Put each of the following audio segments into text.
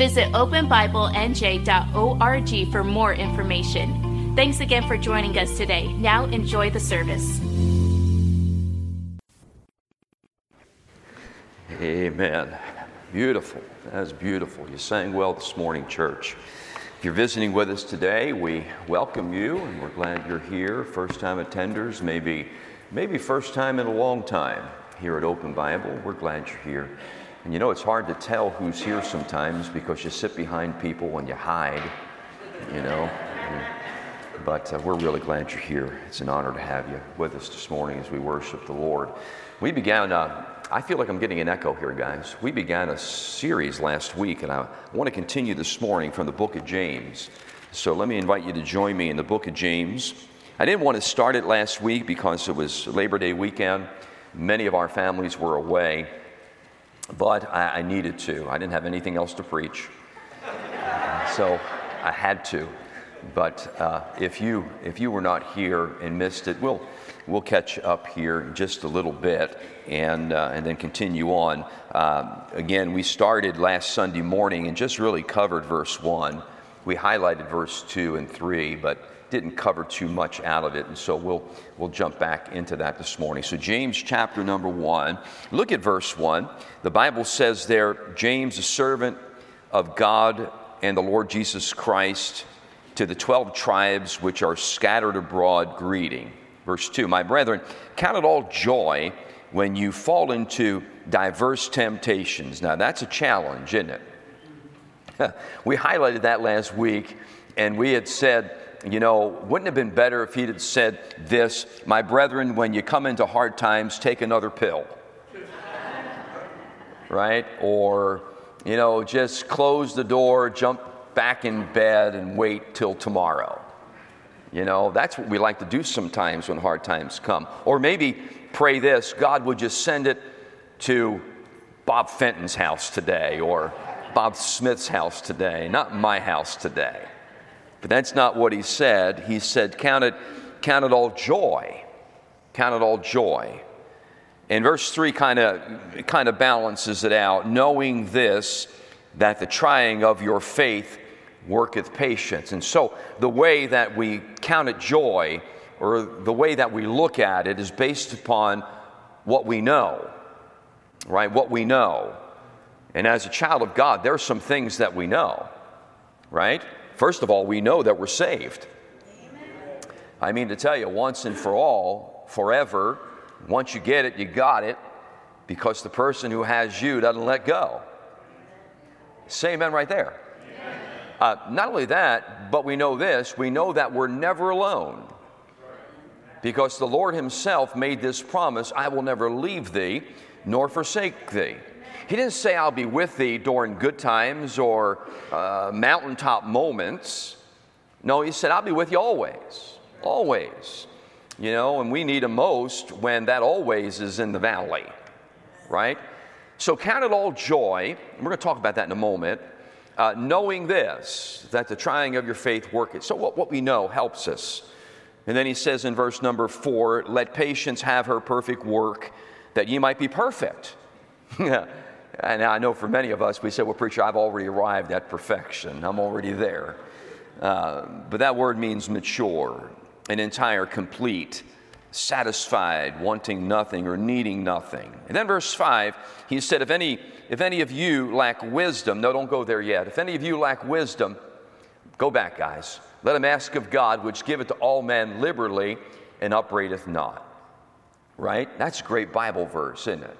Visit openbiblenj.org for more information. Thanks again for joining us today. Now enjoy the service. Amen. Beautiful. That's beautiful. You sang well this morning, church. If you're visiting with us today, we welcome you and we're glad you're here. First time attenders, maybe maybe first time in a long time here at Open Bible. We're glad you're here. And you know, it's hard to tell who's here sometimes because you sit behind people and you hide, you know. But uh, we're really glad you're here. It's an honor to have you with us this morning as we worship the Lord. We began, uh, I feel like I'm getting an echo here, guys. We began a series last week, and I want to continue this morning from the book of James. So let me invite you to join me in the book of James. I didn't want to start it last week because it was Labor Day weekend. Many of our families were away but I, I needed to. I didn't have anything else to preach. so I had to. But uh, if, you, if you were not here and missed it, we'll, we'll catch up here just a little bit and, uh, and then continue on. Uh, again, we started last Sunday morning and just really covered verse 1. We highlighted verse 2 and 3, but didn't cover too much out of it, and so we'll, we'll jump back into that this morning. So, James chapter number one, look at verse one. The Bible says there, James, a servant of God and the Lord Jesus Christ, to the 12 tribes which are scattered abroad, greeting. Verse 2 My brethren, count it all joy when you fall into diverse temptations. Now, that's a challenge, isn't it? we highlighted that last week, and we had said you know, wouldn't it have been better if he'd had said this, my brethren, when you come into hard times, take another pill? right? Or, you know, just close the door, jump back in bed, and wait till tomorrow. You know, that's what we like to do sometimes when hard times come. Or maybe pray this God would just send it to Bob Fenton's house today or Bob Smith's house today, not my house today. But that's not what he said. He said, Count it, count it all joy. Count it all joy. And verse 3 kind of kind of balances it out, knowing this, that the trying of your faith worketh patience. And so the way that we count it joy, or the way that we look at it, is based upon what we know, right? What we know. And as a child of God, there are some things that we know, right? First of all, we know that we're saved. I mean, to tell you, once and for all, forever, once you get it, you got it, because the person who has you doesn't let go. Say amen right there. Uh, not only that, but we know this we know that we're never alone. Because the Lord Himself made this promise I will never leave thee nor forsake thee. He didn't say, I'll be with thee during good times or uh, mountaintop moments. No, he said, I'll be with you always. Always. You know, and we need him most when that always is in the valley, right? So count it all joy. We're going to talk about that in a moment. Uh, knowing this, that the trying of your faith worketh. So, what, what we know helps us. And then he says in verse number four, let patience have her perfect work, that ye might be perfect. And I know for many of us, we say, well, preacher, I've already arrived at perfection. I'm already there. Uh, but that word means mature, an entire, complete, satisfied, wanting nothing or needing nothing. And then verse 5, he said, if any, if any of you lack wisdom, no, don't go there yet. If any of you lack wisdom, go back, guys. Let him ask of God, which giveth to all men liberally and upbraideth not. Right? That's a great Bible verse, isn't it?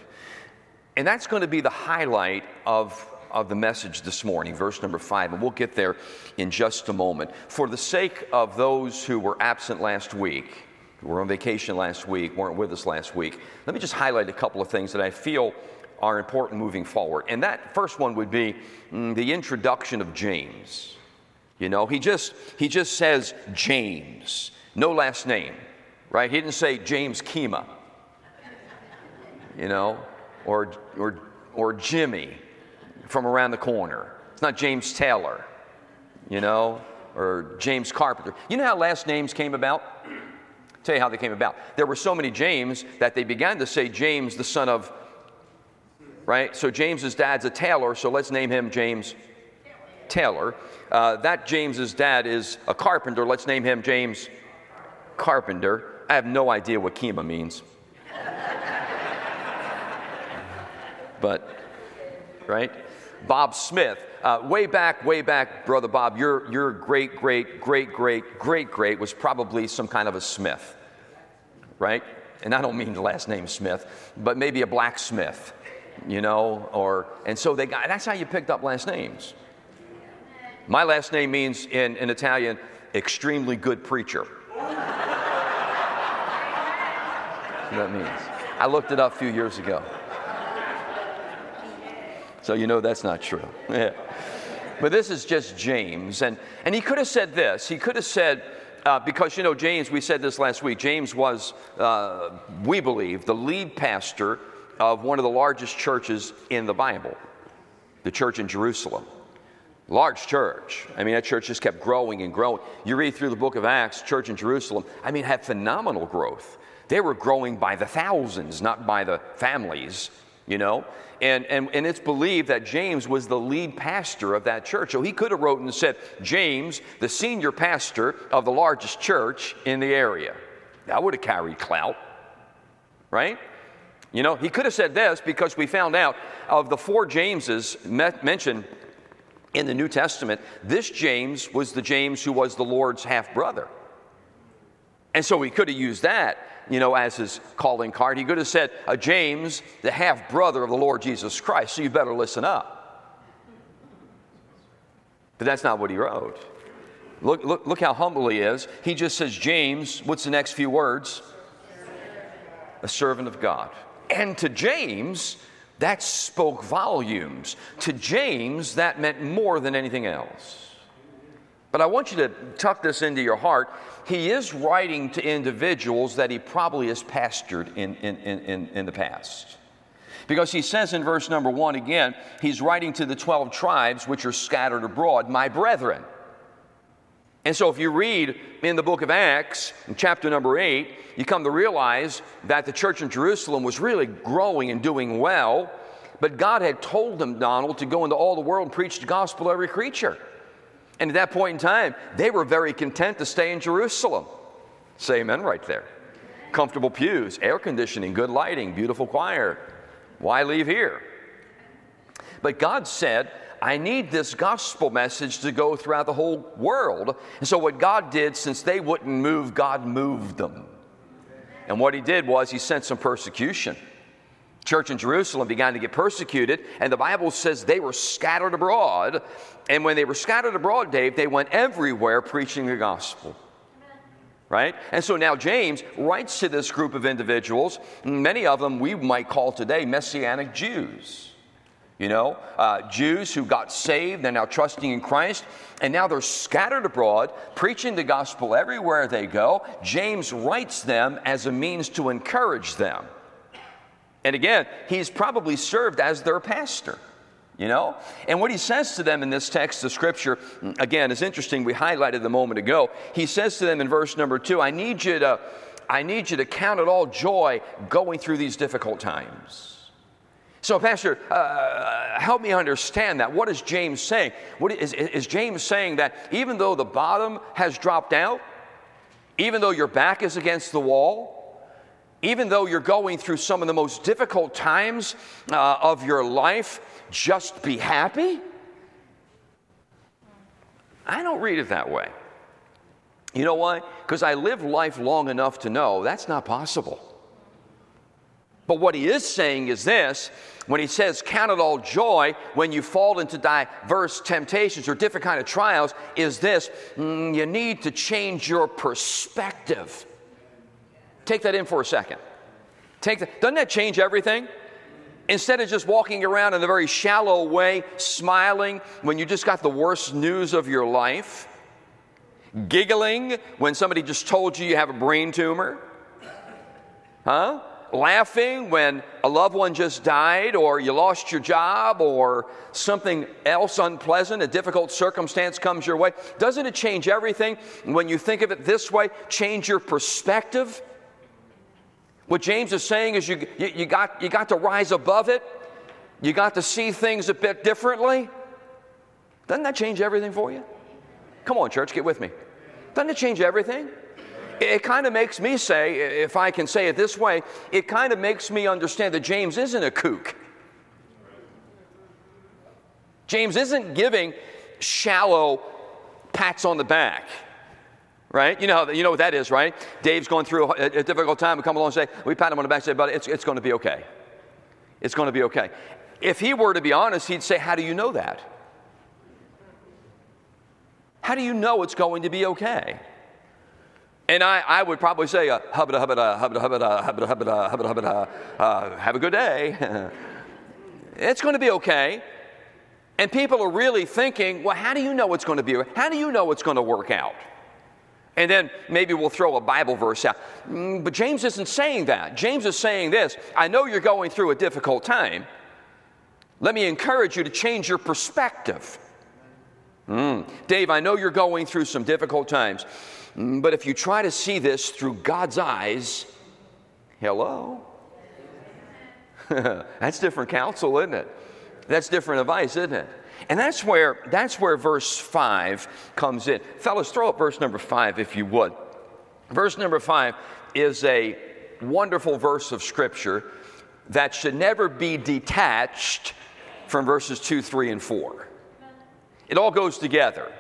And that's going to be the highlight of, of the message this morning, verse number five, and we'll get there in just a moment. For the sake of those who were absent last week, who were on vacation last week, weren't with us last week, let me just highlight a couple of things that I feel are important moving forward. And that first one would be mm, the introduction of James. You know, he just he just says James, no last name, right? He didn't say James Kima, you know, or or or Jimmy from around the corner. It's not James Taylor, you know, or James Carpenter. You know how last names came about? I'll tell you how they came about. There were so many James that they began to say James, the son of, right? So James's dad's a Taylor, so let's name him James Taylor. Uh, that James's dad is a carpenter. Let's name him James Carpenter. I have no idea what Kima means. But, right? Bob Smith. Uh, way back, way back, Brother Bob, your, your great, great, great, great, great, great was probably some kind of a smith, right? And I don't mean the last name Smith, but maybe a blacksmith, you know, or, and so they got, that's how you picked up last names. My last name means in, in Italian, extremely good preacher. that means. I looked it up a few years ago. So you know that's not true. Yeah. But this is just James. And, and he could have said this. He could have said, uh, because, you know, James, we said this last week, James was, uh, we believe, the lead pastor of one of the largest churches in the Bible, the church in Jerusalem. Large church. I mean, that church just kept growing and growing. You read through the book of Acts, church in Jerusalem, I mean, had phenomenal growth. They were growing by the thousands, not by the families, you know? And, and, and it's believed that James was the lead pastor of that church. So he could have wrote and said, James, the senior pastor of the largest church in the area. That would have carried clout, right? You know, he could have said this because we found out of the four Jameses mentioned in the New Testament, this James was the James who was the Lord's half brother. And so he could have used that you know, as his calling card. He could have said, uh, James, the half brother of the Lord Jesus Christ, so you better listen up. But that's not what he wrote. Look, look, look how humble he is. He just says, James, what's the next few words? A servant of God. And to James, that spoke volumes. To James, that meant more than anything else. But I want you to tuck this into your heart. He is writing to individuals that he probably has pastored in, in, in, in, the past. Because he says in verse number one again, he's writing to the 12 tribes which are scattered abroad, my brethren. And so if you read in the book of Acts, in chapter number eight, you come to realize that the church in Jerusalem was really growing and doing well, but God had told them, Donald, to go into all the world and preach the gospel to every creature. And at that point in time, they were very content to stay in Jerusalem. Say amen right there. Comfortable pews, air conditioning, good lighting, beautiful choir. Why leave here? But God said, I need this gospel message to go throughout the whole world. And so, what God did, since they wouldn't move, God moved them. And what He did was He sent some persecution church in Jerusalem began to get persecuted, and the Bible says they were scattered abroad. And when they were scattered abroad, Dave, they went everywhere preaching the gospel. Right? And so now James writes to this group of individuals, many of them we might call today Messianic Jews. You know, uh, Jews who got saved, they're now trusting in Christ, and now they're scattered abroad, preaching the gospel everywhere they go. James writes them as a means to encourage them. And again, he's probably served as their pastor, you know? And what he says to them in this text of scripture, again, is interesting. We highlighted a moment ago. He says to them in verse number two, I need you to, I need you to count it all joy going through these difficult times. So, Pastor, uh, help me understand that. What is James saying? What is, is James saying that even though the bottom has dropped out, even though your back is against the wall, even though you're going through some of the most difficult times uh, of your life, just be happy? I don't read it that way. You know why? Because I lived life long enough to know that's not possible. But what he is saying is this when he says, Count it all joy when you fall into diverse temptations or different kind of trials, is this mm, you need to change your perspective. Take that in for a second. Take that. Doesn't that change everything? Instead of just walking around in a very shallow way, smiling when you just got the worst news of your life, giggling when somebody just told you you have a brain tumor, huh? Laughing when a loved one just died, or you lost your job, or something else unpleasant, a difficult circumstance comes your way. Doesn't it change everything when you think of it this way? Change your perspective? What James is saying is you, you, you, got, you got to rise above it, you got to see things a bit differently. Doesn't that change everything for you? Come on, church, get with me. Doesn't it change everything? It kind of makes me say, if I can say it this way, it kind of makes me understand that James isn't a kook. James isn't giving shallow pats on the back right? You know, you know what that is, right? Dave's going through a, a difficult time We come along and say, we pat him on the back and say, but it's, it's going to be okay. It's going to be okay. If he were to be honest, he'd say, how do you know that? How do you know it's going to be okay? And I, I would probably say, uh, hubbada, hubbada, hubbada, hubbada, hubbada, hubbada, hubbada, hubbada, uh, have a good day. it's going to be okay. And people are really thinking, well, how do you know it's going to be? How do you know it's going to work out? And then maybe we'll throw a Bible verse out. Mm, but James isn't saying that. James is saying this I know you're going through a difficult time. Let me encourage you to change your perspective. Mm. Dave, I know you're going through some difficult times, mm, but if you try to see this through God's eyes, hello? That's different counsel, isn't it? That's different advice, isn't it? And that's where, that's where verse 5 comes in. Fellas, throw up verse number 5 if you would. Verse number 5 is a wonderful verse of Scripture that should never be detached from verses 2, 3, and 4. It all goes together,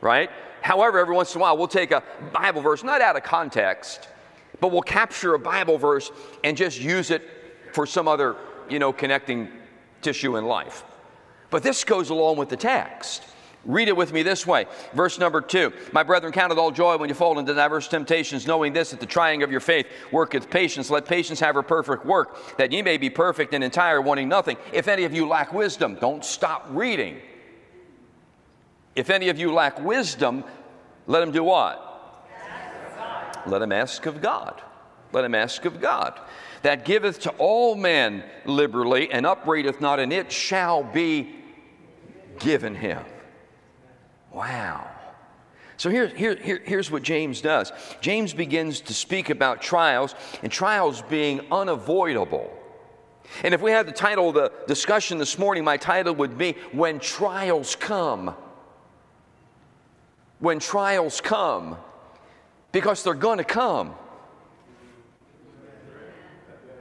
right? However, every once in a while, we'll take a Bible verse, not out of context, but we'll capture a Bible verse and just use it for some other, you know, connecting tissue in life. But this goes along with the text. Read it with me this way. Verse number two My brethren, count it all joy when you fall into diverse temptations, knowing this, that the trying of your faith worketh patience. Let patience have her perfect work, that ye may be perfect and entire, wanting nothing. If any of you lack wisdom, don't stop reading. If any of you lack wisdom, let him do what? Let him ask of God. Let him ask of God. That giveth to all men liberally and upbraideth not, and it shall be given him. Wow. So here, here, here, here's what James does James begins to speak about trials, and trials being unavoidable. And if we had the title of the discussion this morning, my title would be When Trials Come. When trials come, because they're going to come.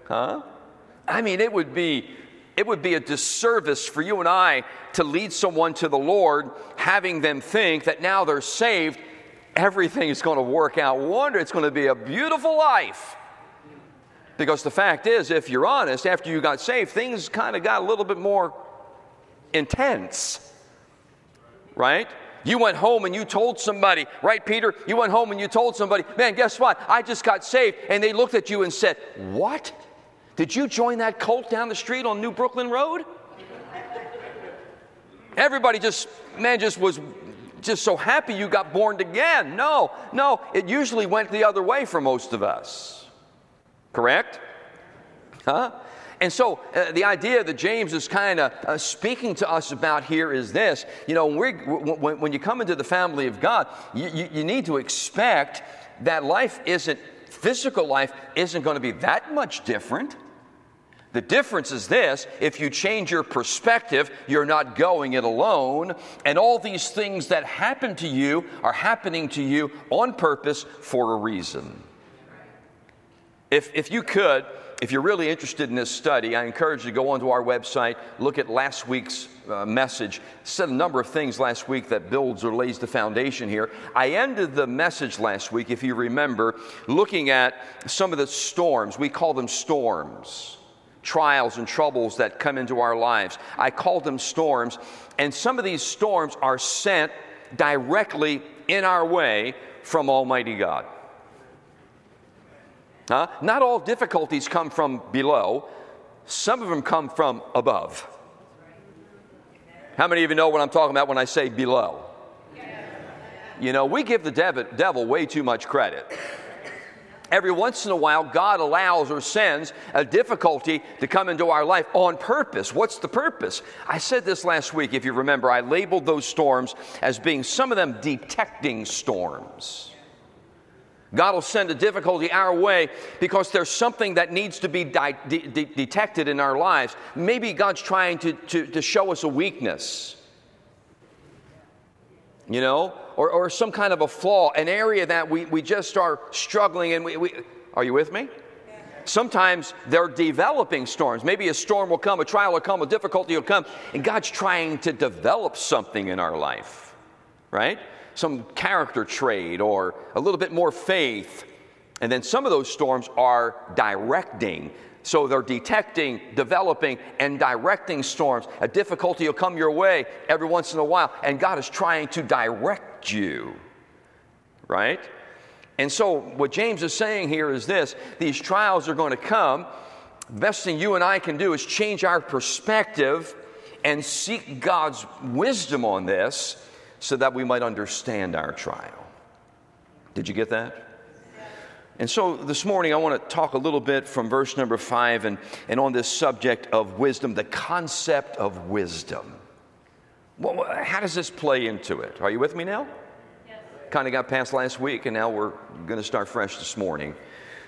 Huh? I mean, it would be it would be a disservice for you and I to lead someone to the Lord, having them think that now they're saved, everything is going to work out wonder. It's going to be a beautiful life. Because the fact is, if you're honest, after you got saved, things kind of got a little bit more intense. Right? You went home and you told somebody, right, Peter? You went home and you told somebody, man, guess what? I just got saved. And they looked at you and said, What? Did you join that cult down the street on New Brooklyn Road? Everybody just, man, just was just so happy you got born again. No, no, it usually went the other way for most of us. Correct? Huh? And so uh, the idea that James is kind of uh, speaking to us about here is this you know, when, when, you come into the family of God, you, you, you need to expect that life isn't, physical life isn't going to be that much different. The difference is this if you change your perspective, you're not going it alone. And all these things that happen to you are happening to you on purpose for a reason. If, if you could, if you're really interested in this study, I encourage you to go onto our website, look at last week's uh, message. Said a number of things last week that builds or lays the foundation here. I ended the message last week, if you remember, looking at some of the storms. We call them storms trials and troubles that come into our lives. I call them storms, and some of these storms are sent directly in our way from Almighty God. Huh? Not all difficulties come from below. some of them come from above. How many of you know what I'm talking about when I say below? You know, we give the devil way too much credit. Every once in a while, God allows or sends a difficulty to come into our life on purpose. What's the purpose? I said this last week, if you remember. I labeled those storms as being some of them detecting storms. God will send a difficulty our way because there's something that needs to be de- de- detected in our lives. Maybe God's trying to, to, to show us a weakness, you know, or, or some kind of a flaw, an area that we, we just are struggling and we, we are you with me? Sometimes they're developing storms. Maybe a storm will come, a trial will come, a difficulty will come, and God's trying to develop something in our life, right? some character trait or a little bit more faith. And then some of those storms are directing. So they're detecting, developing, and directing storms. A difficulty will come your way every once in a while, and God is trying to direct you, right? And so, what James is saying here is this these trials are going to come. Best thing you and I can do is change our perspective and seek God's wisdom on this so that we might understand our trial. Did you get that? And so this morning, I want to talk a little bit from verse number five and, and on this subject of wisdom, the concept of wisdom. Well, how does this play into it? Are you with me now? Yes. Kind of got past last week, and now we're going to start fresh this morning.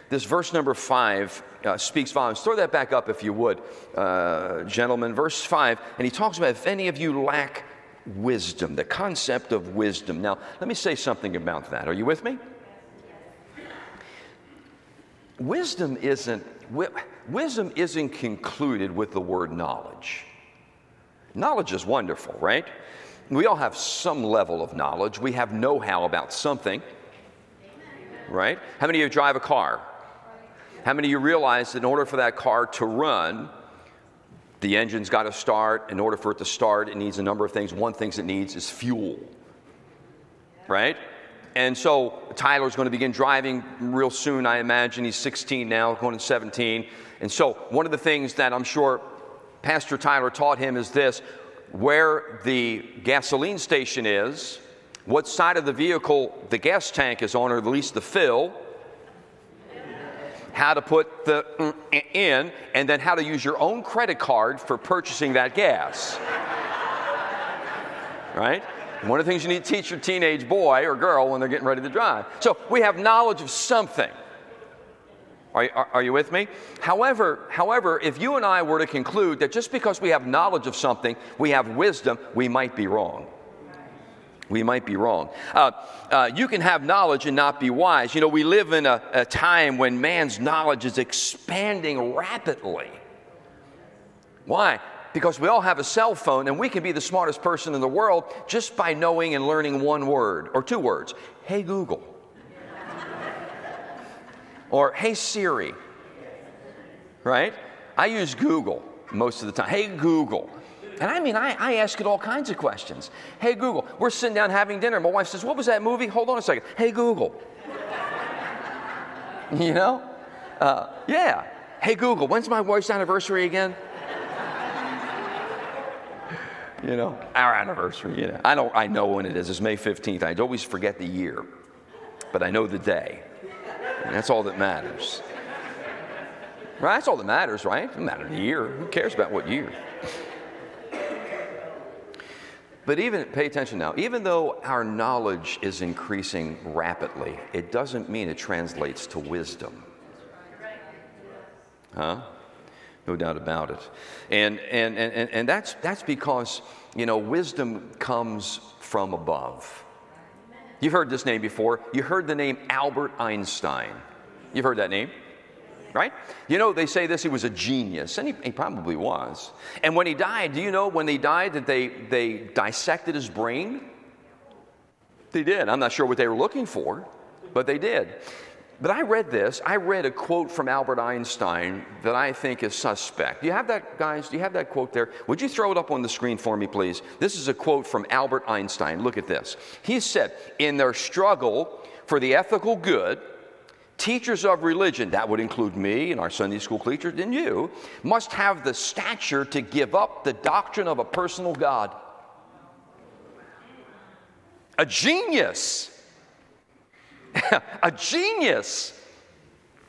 This verse number five uh, speaks volumes. Throw that back up if you would, uh, gentlemen. Verse five, and he talks about if any of you lack wisdom, the concept of wisdom. Now, let me say something about that. Are you with me? Wisdom isn't wisdom isn't concluded with the word knowledge. Knowledge is wonderful, right? We all have some level of knowledge. We have know-how about something. Right? How many of you drive a car? How many of you realize that in order for that car to run, the engine's got to start. In order for it to start, it needs a number of things. One thing it needs is fuel, right? And so Tyler's going to begin driving real soon, I imagine. He's 16 now, going to 17. And so one of the things that I'm sure Pastor Tyler taught him is this where the gasoline station is, what side of the vehicle the gas tank is on, or at least the fill, how to put the mm, in, and then how to use your own credit card for purchasing that gas. right? One of the things you need to teach your teenage boy or girl when they're getting ready to drive. So we have knowledge of something. Are, are, are, you with me? However, however, if you and I were to conclude that just because we have knowledge of something, we have wisdom, we might be wrong we might be wrong. Uh, uh, you can have knowledge and not be wise. You know, we live in a, a time when man's knowledge is expanding rapidly. Why? Because we all have a cell phone and we can be the smartest person in the world just by knowing and learning one word or two words. Hey, Google. or hey, Siri. Right? I use Google most of the time. Hey, Google. And I mean, I, I ask it all kinds of questions. Hey, Google, we're sitting down having dinner. My wife says, What was that movie? Hold on a second. Hey, Google. you know? Uh, yeah. Hey, Google, when's my wife's anniversary again? You know, our anniversary, you know. I, don't, I know when it is. It's May 15th. I always forget the year, but I know the day. And that's all that matters. Right? That's all that matters, right? It doesn't matter the year. Who cares about what year? But even, pay attention now, even though our knowledge is increasing rapidly, it doesn't mean it translates to wisdom. Huh? No doubt about it. And, and, and, and that's, that's because, you know, wisdom comes from above. You've heard this name before. You heard the name Albert Einstein. You've heard that name? right? You know, they say this, he was a genius, and he, he, probably was. And when he died, do you know when he died that they, they dissected his brain? They did. I'm not sure what they were looking for, but they did. But I read this. I read a quote from Albert Einstein that I think is suspect. Do you have that, guys? Do you have that quote there? Would you throw it up on the screen for me, please? This is a quote from Albert Einstein. Look at this. He said, In their struggle for the ethical good, teachers of religion, that would include me and our Sunday school teachers and you, must have the stature to give up the doctrine of a personal God. A genius, a genius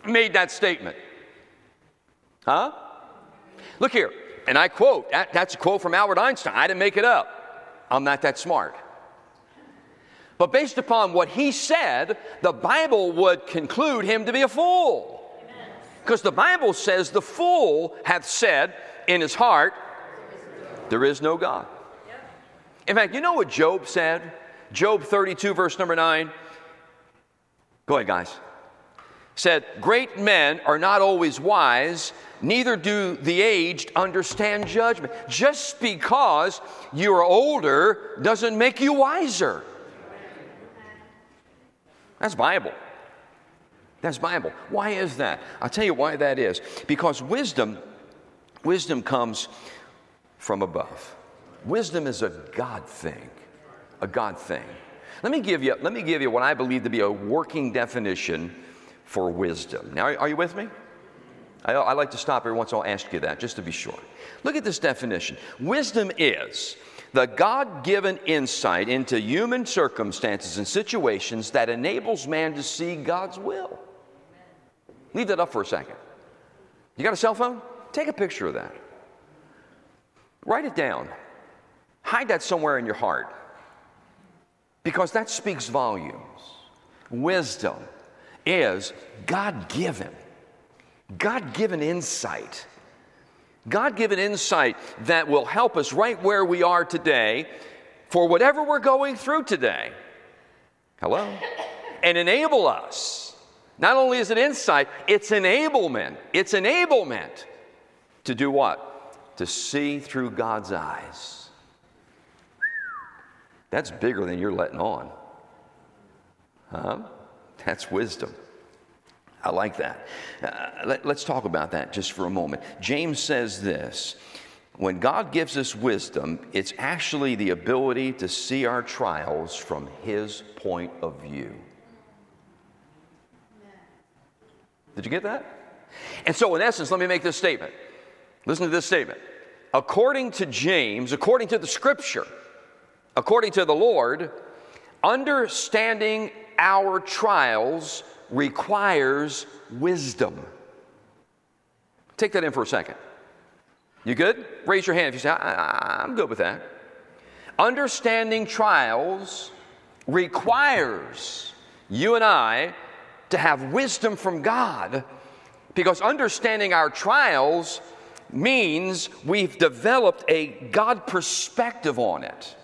made that statement. Huh? Look here, and I quote, that, that's a quote from Albert Einstein. I didn't make it up. I'm not that smart. But based upon what he said, the Bible would conclude him to be a fool. Because the Bible says the fool hath said in his heart, There is no God. In fact, you know what Job said? Job 32, verse number 9. Go ahead, guys. Said, Great men are not always wise, neither do the aged understand judgment. Just because you are older doesn't make you wiser. That's Bible. That's Bible. Why is that? I'll tell you why that is. Because wisdom, wisdom comes from above. Wisdom is a God thing. A God thing. Let me give you, let me give you what I believe to be a working definition for wisdom. Now, are you with me? I, I like to stop every once in a while ask you that, just to be sure. Look at this definition. Wisdom is the God given insight into human circumstances and situations that enables man to see God's will. Leave that up for a second. You got a cell phone? Take a picture of that. Write it down. Hide that somewhere in your heart because that speaks volumes. Wisdom is God given, God given insight God given insight that will help us right where we are today for whatever we're going through today. Hello? And enable us. Not only is it insight, it's enablement. It's enablement to do what? To see through God's eyes. That's bigger than you're letting on. Huh? That's wisdom. I like that. Uh, let, let's talk about that just for a moment. James says this when God gives us wisdom, it's actually the ability to see our trials from His point of view. Did you get that? And so, in essence, let me make this statement. Listen to this statement. According to James, according to the scripture, according to the Lord, understanding our trials requires wisdom. Take that in for a second. You good? Raise your hand if you say, I, am good with that. Understanding trials requires you and I to have wisdom from God because understanding our trials means we've developed a God perspective on it.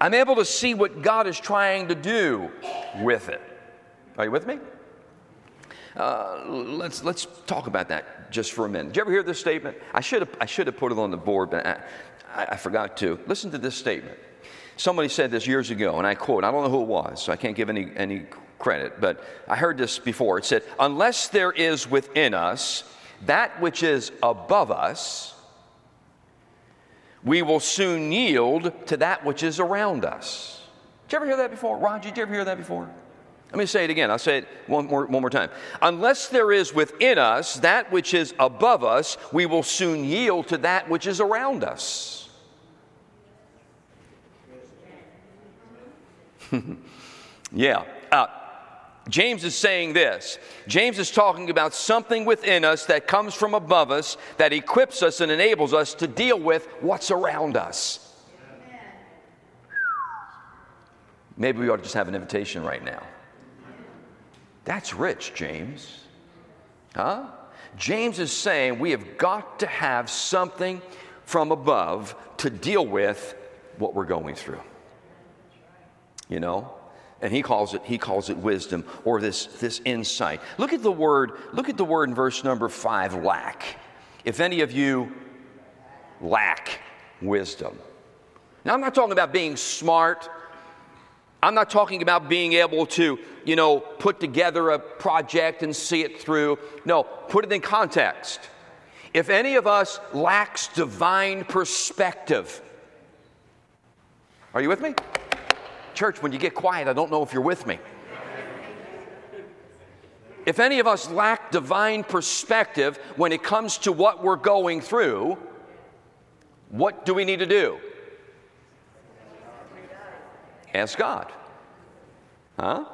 I'm able to see what God is trying to do with it. Are you with me? Uh, let's, let's talk about that just for a minute. Did you ever hear this statement? I should have, I should have put it on the board, but I, I forgot to. Listen to this statement. Somebody said this years ago, and I quote, I don't know who it was, so I can't give any, any credit, but I heard this before. It said, Unless there is within us that which is above us, we will soon yield to that which is around us. Did you ever hear that before? Roger, did you ever hear that before? Let me say it again. I'll say it one more, one more time. Unless there is within us that which is above us, we will soon yield to that which is around us. yeah. Uh, James is saying this. James is talking about something within us that comes from above us that equips us and enables us to deal with what's around us. Maybe we ought to just have an invitation right now. That's rich, James. Huh? James is saying we have got to have something from above to deal with what we're going through. You know? And he calls it he calls it wisdom or this this insight. Look at the word, look at the word in verse number 5 lack. If any of you lack wisdom. Now I'm not talking about being smart I'm not talking about being able to, you know, put together a project and see it through. No, put it in context. If any of us lacks divine perspective, are you with me? Church, when you get quiet, I don't know if you're with me. if any of us lack divine perspective when it comes to what we're going through, what do we need to do? Ask God. Huh?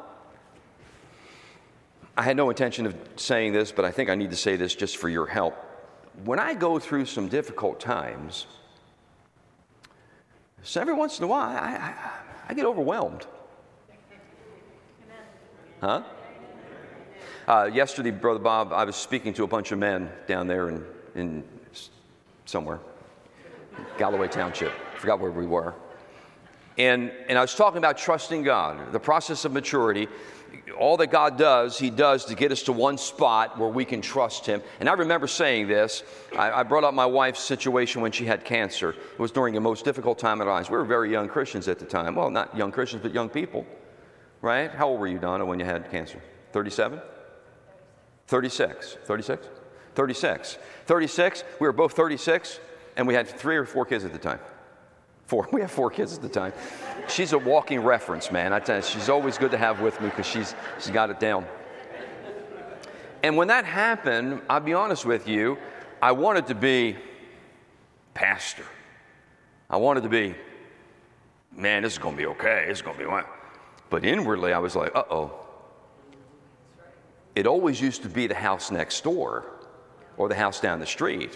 I had no intention of saying this, but I think I need to say this just for your help. When I go through some difficult times, so every once in a while, I, I, I get overwhelmed. Huh? Uh, yesterday, Brother Bob, I was speaking to a bunch of men down there in, in somewhere, Galloway Township. Forgot where we were. And, and I was talking about trusting God, the process of maturity. All that God does, He does to get us to one spot where we can trust Him. And I remember saying this. I, I brought up my wife's situation when she had cancer. It was during the most difficult time in our lives. We were very young Christians at the time. Well, not young Christians, but young people, right? How old were you, Donna, when you had cancer? 37? 36. 36? 36. 36. We were both 36, and we had three or four kids at the time. Four. We have four kids at the time. She's a walking reference, man. I tell you, she's always good to have with me because she's, she's got it down. And when that happened, I'll be honest with you, I wanted to be pastor. I wanted to be, man, this is going to be okay. This is going to be what? But inwardly, I was like, uh oh. It always used to be the house next door or the house down the street.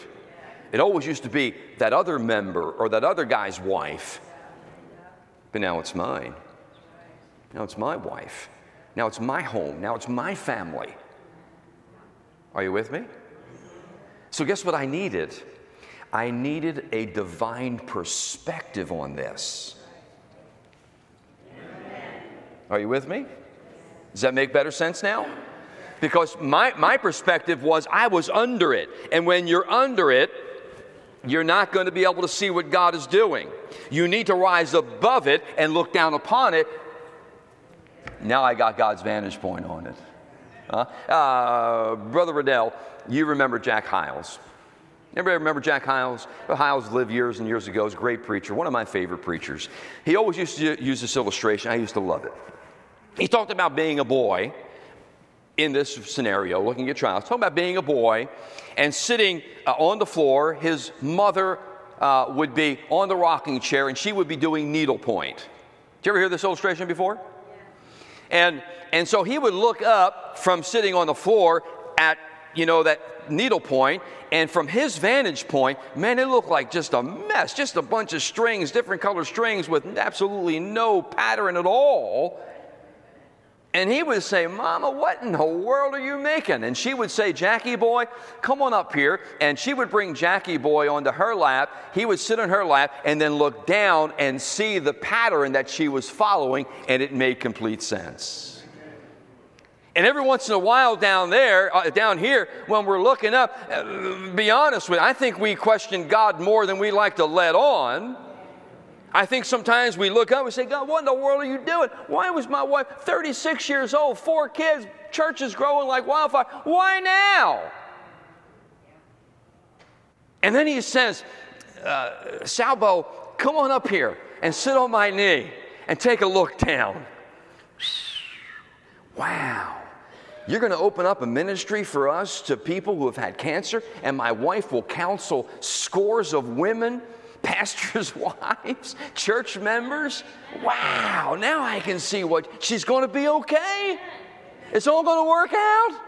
It always used to be that other member or that other guy's wife. But now it's mine. Now it's my wife. Now it's my home. Now it's my family. Are you with me? So, guess what I needed? I needed a divine perspective on this. Are you with me? Does that make better sense now? Because my, my perspective was I was under it. And when you're under it, you're not going to be able to see what God is doing. You need to rise above it and look down upon it. Now I got God's vantage point on it. Uh, Brother Riddell, you remember Jack Hyles. Everybody remember Jack Hyles? Hyles lived years and years ago. He was a great preacher, one of my favorite preachers. He always used to use this illustration. I used to love it. He talked about being a boy in this scenario, looking at trials, talking about being a boy and sitting uh, on the floor. His mother uh, would be on the rocking chair and she would be doing needlepoint. Did you ever hear this illustration before? And, and so he would look up from sitting on the floor at, you know, that needlepoint, and from his vantage point, man, it looked like just a mess, just a bunch of strings, different color strings with absolutely no pattern at all. And he would say, Mama, what in the world are you making? And she would say, Jackie boy, come on up here. And she would bring Jackie boy onto her lap. He would sit on her lap and then look down and see the pattern that she was following, and it made complete sense. And every once in a while down there, uh, down here, when we're looking up, uh, be honest with you, I think we question God more than we like to let on. I think sometimes we look up and say, God, what in the world are you doing? Why was my wife 36 years old, four kids, church is growing like wildfire? Why now? And then he says, uh, Salvo, come on up here and sit on my knee and take a look down. Wow. You're going to open up a ministry for us to people who have had cancer, and my wife will counsel scores of women pastors' wives, church members. Wow, now I can see what she's going to be okay. It's all going to work out.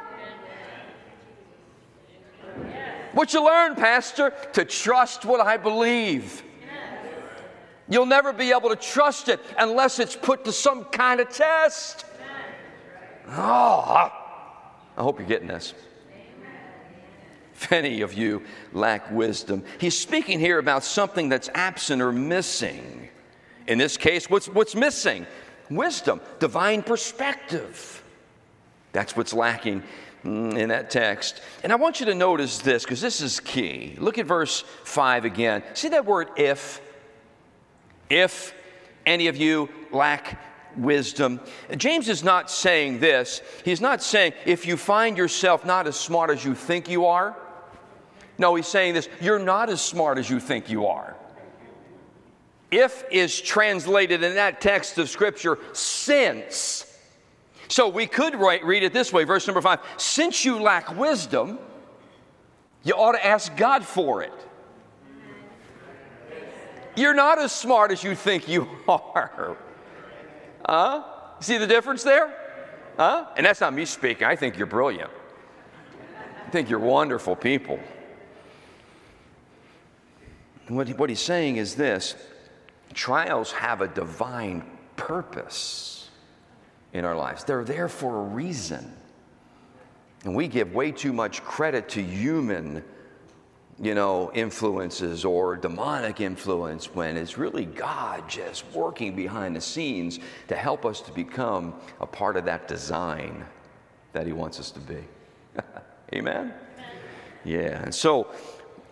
What you learn, Pastor? To trust what I believe. You'll never be able to trust it unless it's put to some kind of test. Oh, I hope you're getting this if any of you lack wisdom. He's speaking here about something that's absent or missing. In this case, what's, what's missing? Wisdom, divine perspective. That's what's lacking mm, in that text. And I want you to notice this because this is key. Look at verse 5 again. See that word if? If any of you lack wisdom. James is not saying this. He's not saying if you find yourself not as smart as you think you are, no, he's saying this you're not as smart as you think you are. If is translated in that text of Scripture since. So we could write, read it this way, verse number five since you lack wisdom, you ought to ask God for it. You're not as smart as you think you are. Huh? See the difference there? Huh? And that's not me speaking. I think you're brilliant. I think you're wonderful people. And what, he, what he's saying is this trials have a divine purpose in our lives, they're there for a reason. And we give way too much credit to human, you know, influences or demonic influence when it's really God just working behind the scenes to help us to become a part of that design that He wants us to be. Amen? Amen? Yeah. And so,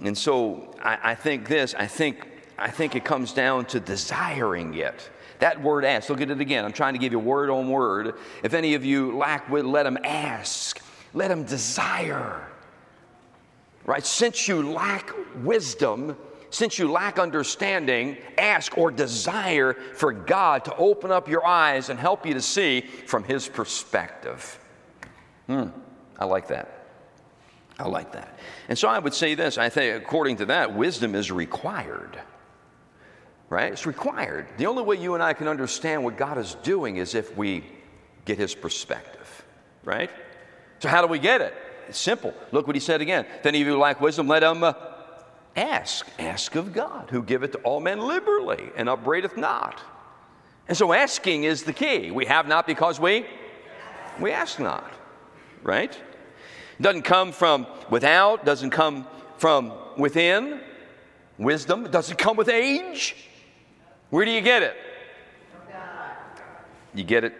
and so I, I think this, I think, I think it comes down to desiring it. That word ask, look at it again. I'm trying to give you word on word. If any of you lack wit, let him ask, let him desire. Right? Since you lack wisdom, since you lack understanding, ask or desire for God to open up your eyes and help you to see from His perspective. Hmm, I like that. I like that. And so I would say this I think, according to that, wisdom is required. Right? It's required. The only way you and I can understand what God is doing is if we get His perspective. Right? So, how do we get it? It's simple. Look what He said again. Then if any of you lack wisdom, let him uh, ask. Ask of God, who giveth to all men liberally and upbraideth not. And so, asking is the key. We have not because we we ask not. Right? Doesn't come from without, doesn't come from within. Wisdom doesn't come with age. Where do you get it? You get it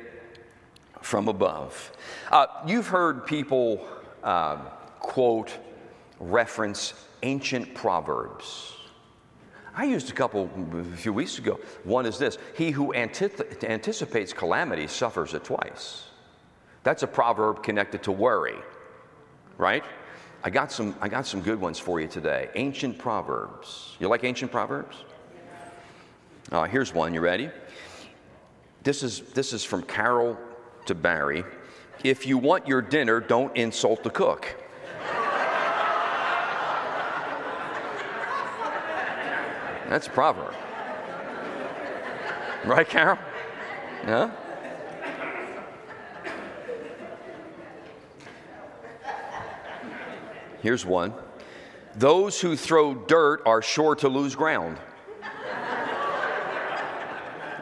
from above. Uh, you've heard people uh, quote, reference ancient proverbs. I used a couple a few weeks ago. One is this He who antith- anticipates calamity suffers it twice. That's a proverb connected to worry right? I got some, I got some good ones for you today. Ancient Proverbs. You like ancient Proverbs? Uh, here's one. You ready? This is, this is from Carol to Barry. If you want your dinner, don't insult the cook. That's a proverb. Right, Carol? Yeah? Here's one Those who throw dirt are sure to lose ground.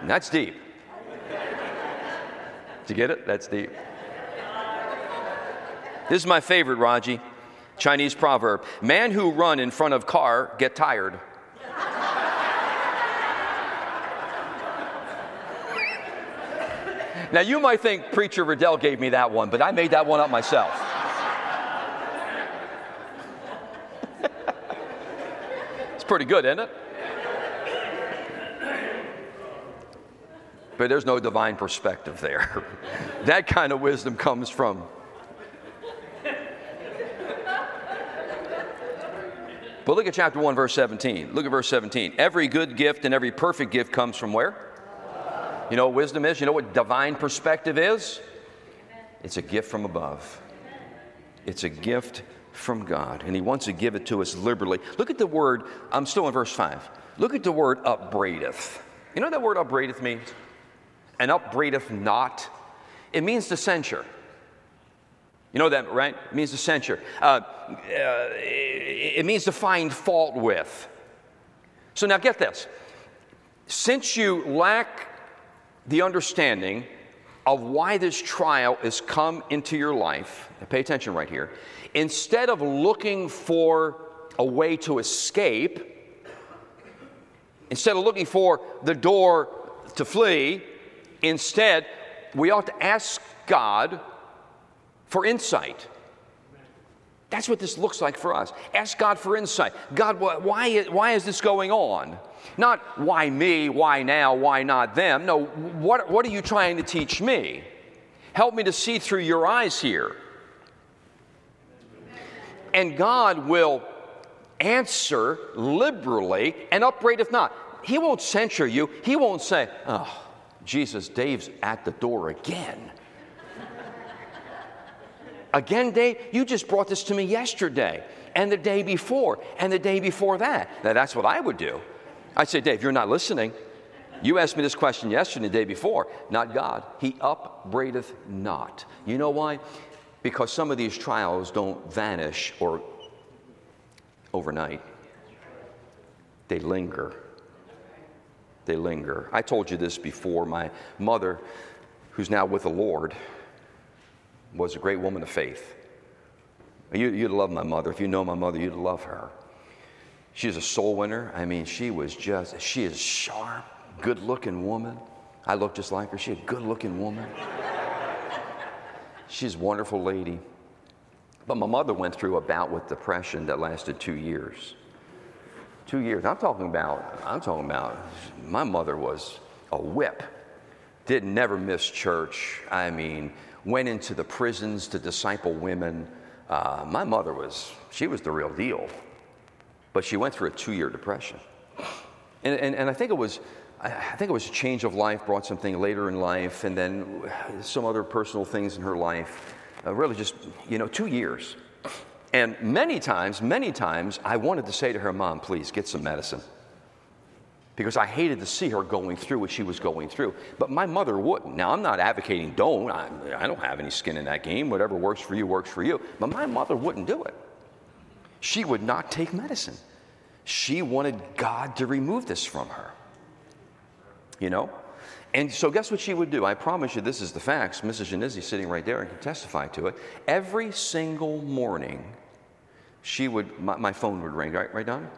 And that's deep. Did you get it? That's deep. This is my favorite, Raji. Chinese proverb Man who run in front of car get tired. now you might think Preacher Riddell gave me that one, but I made that one up myself. It's pretty good, isn't it? But there's no divine perspective there. that kind of wisdom comes from. But look at chapter 1, verse 17. Look at verse 17. Every good gift and every perfect gift comes from where? You know what wisdom is? You know what divine perspective is? It's a gift from above. It's a gift from God, and He wants to give it to us liberally. Look at the word, I'm still in verse 5. Look at the word upbraideth. You know what that word upbraideth means? And upbraideth not. It means to censure. You know that, right? It means to censure. Uh, uh, it means to find fault with. So now get this. Since you lack the understanding of why this trial has come into your life, pay attention right here, instead of looking for a way to escape, instead of looking for the door to flee, instead, we ought to ask God for insight. That's what this looks like for us. Ask God for insight. God, why, why is this going on? Not why me, why now, why not them. No, what, what are you trying to teach me? Help me to see through your eyes here and God will answer liberally and upbraideth not. He won't censure you. He won't say, oh, Jesus, Dave's at the door again. Again, Dave, you just brought this to me yesterday, and the day before, and the day before that. Now, that's what I would do. I'd say, Dave, you're not listening. You asked me this question yesterday, the day before. Not God. He upbraideth not. You know why? Because some of these trials don't vanish or overnight, they linger. They linger. I told you this before. My mother, who's now with the Lord, was a great woman of faith. You, would love my mother. If you know my mother, you'd love her. She's a soul winner. I mean, she was just, she is sharp, good looking woman. I look just like her. She's a good looking woman. She's a wonderful lady. But my mother went through a bout with depression that lasted two years. Two years. I'm talking about, I'm talking about, my mother was a whip. Did never miss church. I mean, went into the prisons to disciple women. Uh, my mother was, she was the real deal. But she went through a two year depression. And, and, and I think it was, I think it was a change of life, brought something later in life, and then some other personal things in her life. Uh, really, just, you know, two years. And many times, many times, I wanted to say to her, Mom, please get some medicine. Because I hated to see her going through what she was going through. But my mother wouldn't. Now, I'm not advocating don't. I, I don't have any skin in that game. Whatever works for you, works for you. But my mother wouldn't do it. She would not take medicine. She wanted God to remove this from her. You know? And so, guess what she would do? I promise you, this is the facts. Mrs. Janizzi sitting right there and can testify to it. Every single morning, she would, my, my phone would ring, right, right, Don?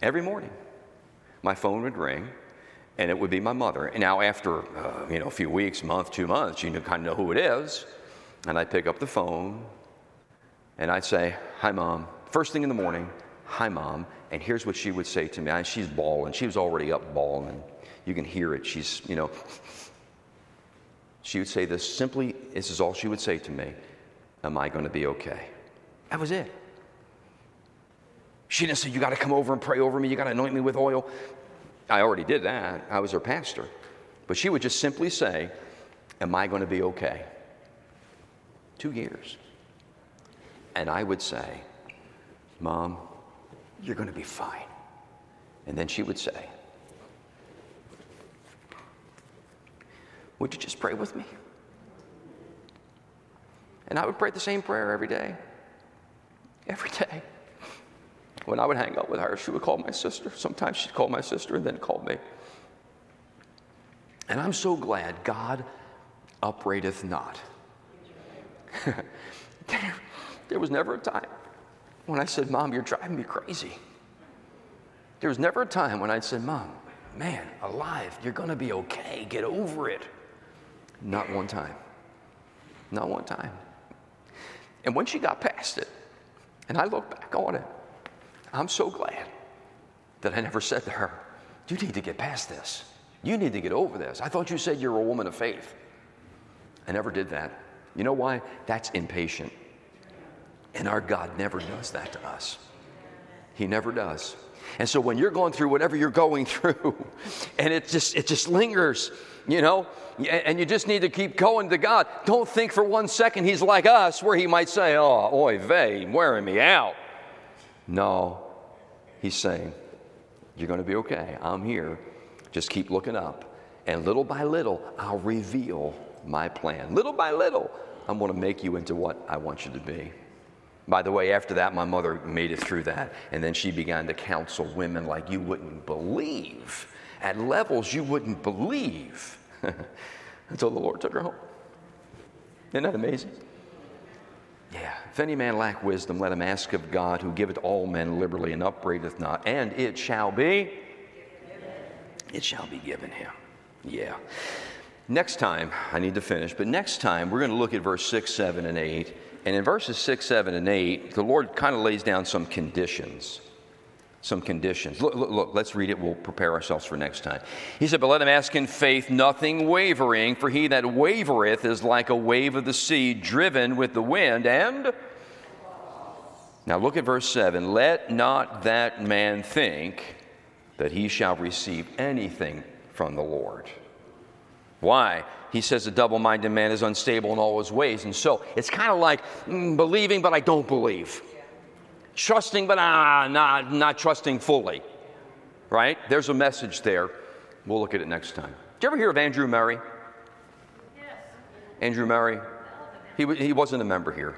Every morning, my phone would ring, and it would be my mother. And now, after uh, you know a few weeks, month, two months, you kind of know who it is. And I'd pick up the phone, and I'd say, "Hi, mom." First thing in the morning, "Hi, mom." And here's what she would say to me. And she's bawling. She was already up bawling. You can hear it. She's, you know. She would say this simply. This is all she would say to me. Am I going to be okay? That was it. She didn't say, You got to come over and pray over me. You got to anoint me with oil. I already did that. I was her pastor. But she would just simply say, Am I going to be okay? Two years. And I would say, Mom, you're going to be fine. And then she would say, Would you just pray with me? And I would pray the same prayer every day. Every day. When I would hang out with her, she would call my sister. Sometimes she'd call my sister and then call me. And I'm so glad God upbraideth not. there was never a time when I said, Mom, you're driving me crazy. There was never a time when I'd said, Mom, man, alive, you're going to be okay. Get over it. Not one time. Not one time. And when she got past it, and I look back on it, I'm so glad that I never said to her, You need to get past this. You need to get over this. I thought you said you're a woman of faith. I never did that. You know why? That's impatient. And our God never does that to us. He never does. And so when you're going through whatever you're going through, and it just it just lingers, you know, and you just need to keep going to God. Don't think for one second He's like us, where He might say, "Oh, oy vey, wearing me out." No, He's saying, You're going to be okay. I'm here. Just keep looking up. And little by little, I'll reveal my plan. Little by little, I'm going to make you into what I want you to be. By the way, after that, my mother made it through that. And then she began to counsel women like you wouldn't believe, at levels you wouldn't believe, until the Lord took her home. Isn't that amazing? Yeah. If any man lack wisdom, let him ask of God, who giveth all men liberally and upbraideth not, and it shall be. It shall be given him. Yeah. Next time, I need to finish, but next time we're going to look at verse 6, 7, and 8. And in verses 6, 7, and 8, the Lord kind of lays down some conditions some conditions. Look, look, look, let's read it. We'll prepare ourselves for next time. He said, But let him ask in faith, nothing wavering, for he that wavereth is like a wave of the sea, driven with the wind. And now look at verse 7 Let not that man think that he shall receive anything from the Lord. Why? He says a double minded man is unstable in all his ways. And so it's kind of like mm, believing, but I don't believe. Trusting, but ah, not, not trusting fully. Right? There's a message there. We'll look at it next time. Did you ever hear of Andrew Murray? Yes. Andrew Murray? He, he wasn't a member here.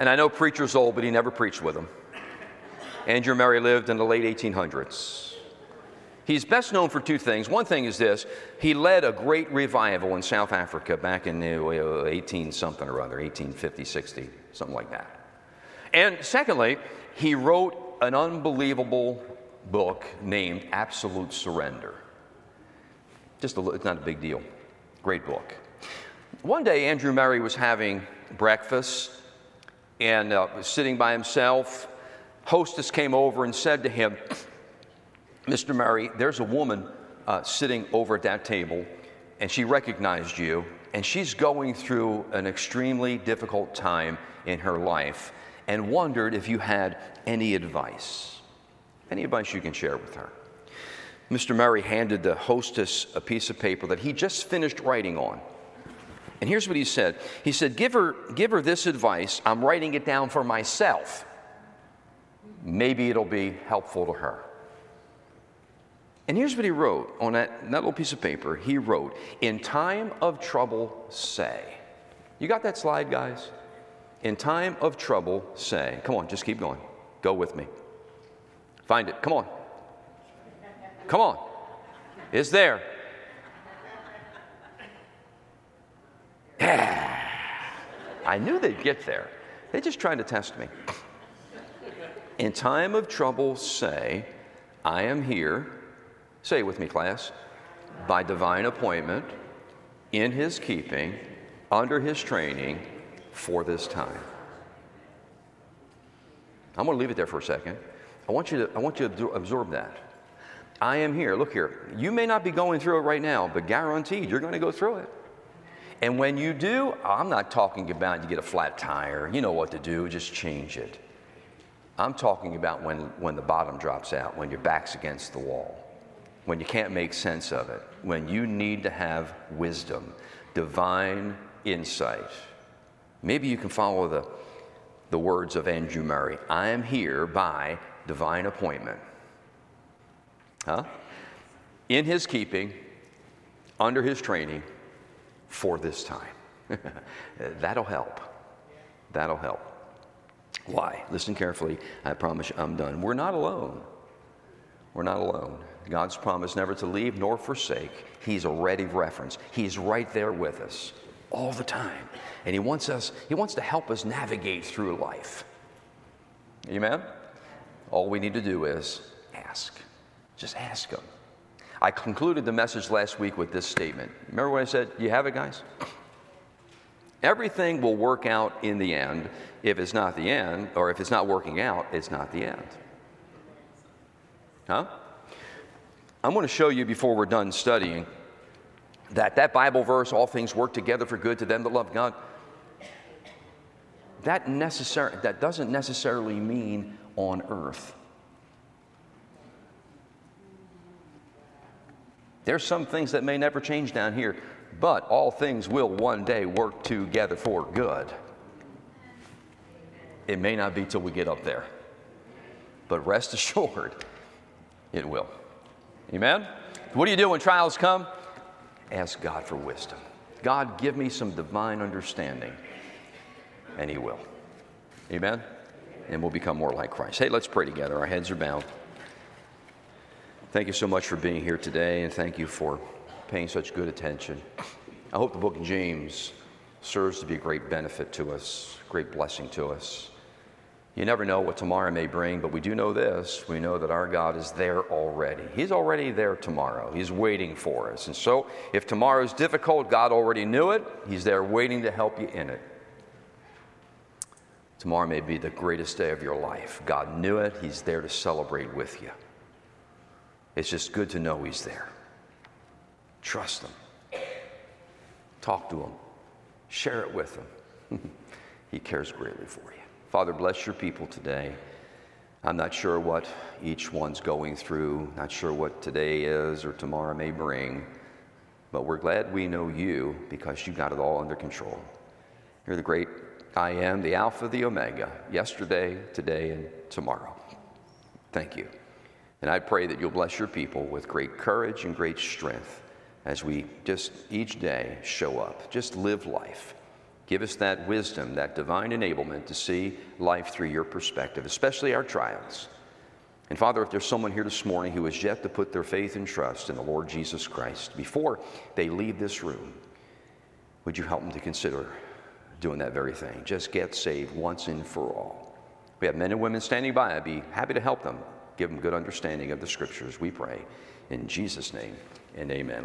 And I know preacher's old, but he never preached with them. Andrew Murray lived in the late 1800s. He's best known for two things. One thing is this he led a great revival in South Africa back in the 18 something or other, 1850, 60, something like that. And secondly, he wrote an unbelievable book named Absolute Surrender. Just a, it's not a big deal. Great book. One day, Andrew Murray was having breakfast and uh, was sitting by himself. Hostess came over and said to him, Mr. Murray, there's a woman uh, sitting over at that table, and she recognized you, and she's going through an extremely difficult time in her life, and wondered if you had any advice. Any advice you can share with her? Mr. Murray handed the hostess a piece of paper that he just finished writing on. And here's what he said He said, Give her, give her this advice. I'm writing it down for myself. Maybe it'll be helpful to her. And here's what he wrote on that, that little piece of paper. He wrote, In time of trouble, say. You got that slide, guys? In time of trouble, say. Come on, just keep going. Go with me. Find it. Come on. Come on. It's there. Yeah. I knew they'd get there. They're just trying to test me. In time of trouble, say, I am here. Say it with me, class. By divine appointment, in his keeping, under his training, for this time. I'm going to leave it there for a second. I want you to, I want you to absorb that. I am here. Look here. You may not be going through it right now, but guaranteed you're going to go through it. And when you do, I'm not talking about you get a flat tire, you know what to do, just change it. I'm talking about when, when the bottom drops out, when your back's against the wall, when you can't make sense of it, when you need to have wisdom, divine insight. Maybe you can follow the, the words of Andrew Murray I am here by divine appointment. Huh? In his keeping, under his training, for this time. That'll help. That'll help. Why? Listen carefully. I promise you I'm done. We're not alone. We're not alone. God's promise never to leave nor forsake. He's a ready reference. He's right there with us all the time. And he wants us, he wants to help us navigate through life. Amen? All we need to do is ask. Just ask him. I concluded the message last week with this statement. Remember what I said? You have it, guys? Everything will work out in the end. If it's not the end, or if it's not working out, it's not the end. Huh? I'm going to show you before we're done studying that that Bible verse, all things work together for good to them that love God, that, necessar- that doesn't necessarily mean on earth. There's some things that may never change down here, but all things will one day work together for good. It may not be till we get up there, but rest assured, it will. Amen? What do you do when trials come? Ask God for wisdom. God, give me some divine understanding, and He will. Amen? And we'll become more like Christ. Hey, let's pray together. Our heads are bowed. Thank you so much for being here today, and thank you for paying such good attention. I hope the book of James serves to be a great benefit to us, great blessing to us. You never know what tomorrow may bring, but we do know this. We know that our God is there already. He's already there tomorrow. He's waiting for us. And so, if tomorrow is difficult, God already knew it. He's there waiting to help you in it. Tomorrow may be the greatest day of your life. God knew it. He's there to celebrate with you. It's just good to know He's there. Trust Him. Talk to Him. Share it with Him. he cares greatly for you. Father, bless your people today. I'm not sure what each one's going through, not sure what today is or tomorrow may bring, but we're glad we know you because you got it all under control. You're the great I am, the Alpha, the Omega, yesterday, today, and tomorrow. Thank you. And I pray that you'll bless your people with great courage and great strength as we just each day show up, just live life. Give us that wisdom, that divine enablement to see life through your perspective, especially our trials. And Father, if there's someone here this morning who has yet to put their faith and trust in the Lord Jesus Christ before they leave this room, would you help them to consider doing that very thing? Just get saved once and for all. We have men and women standing by. I'd be happy to help them, give them good understanding of the scriptures, we pray. In Jesus' name and amen.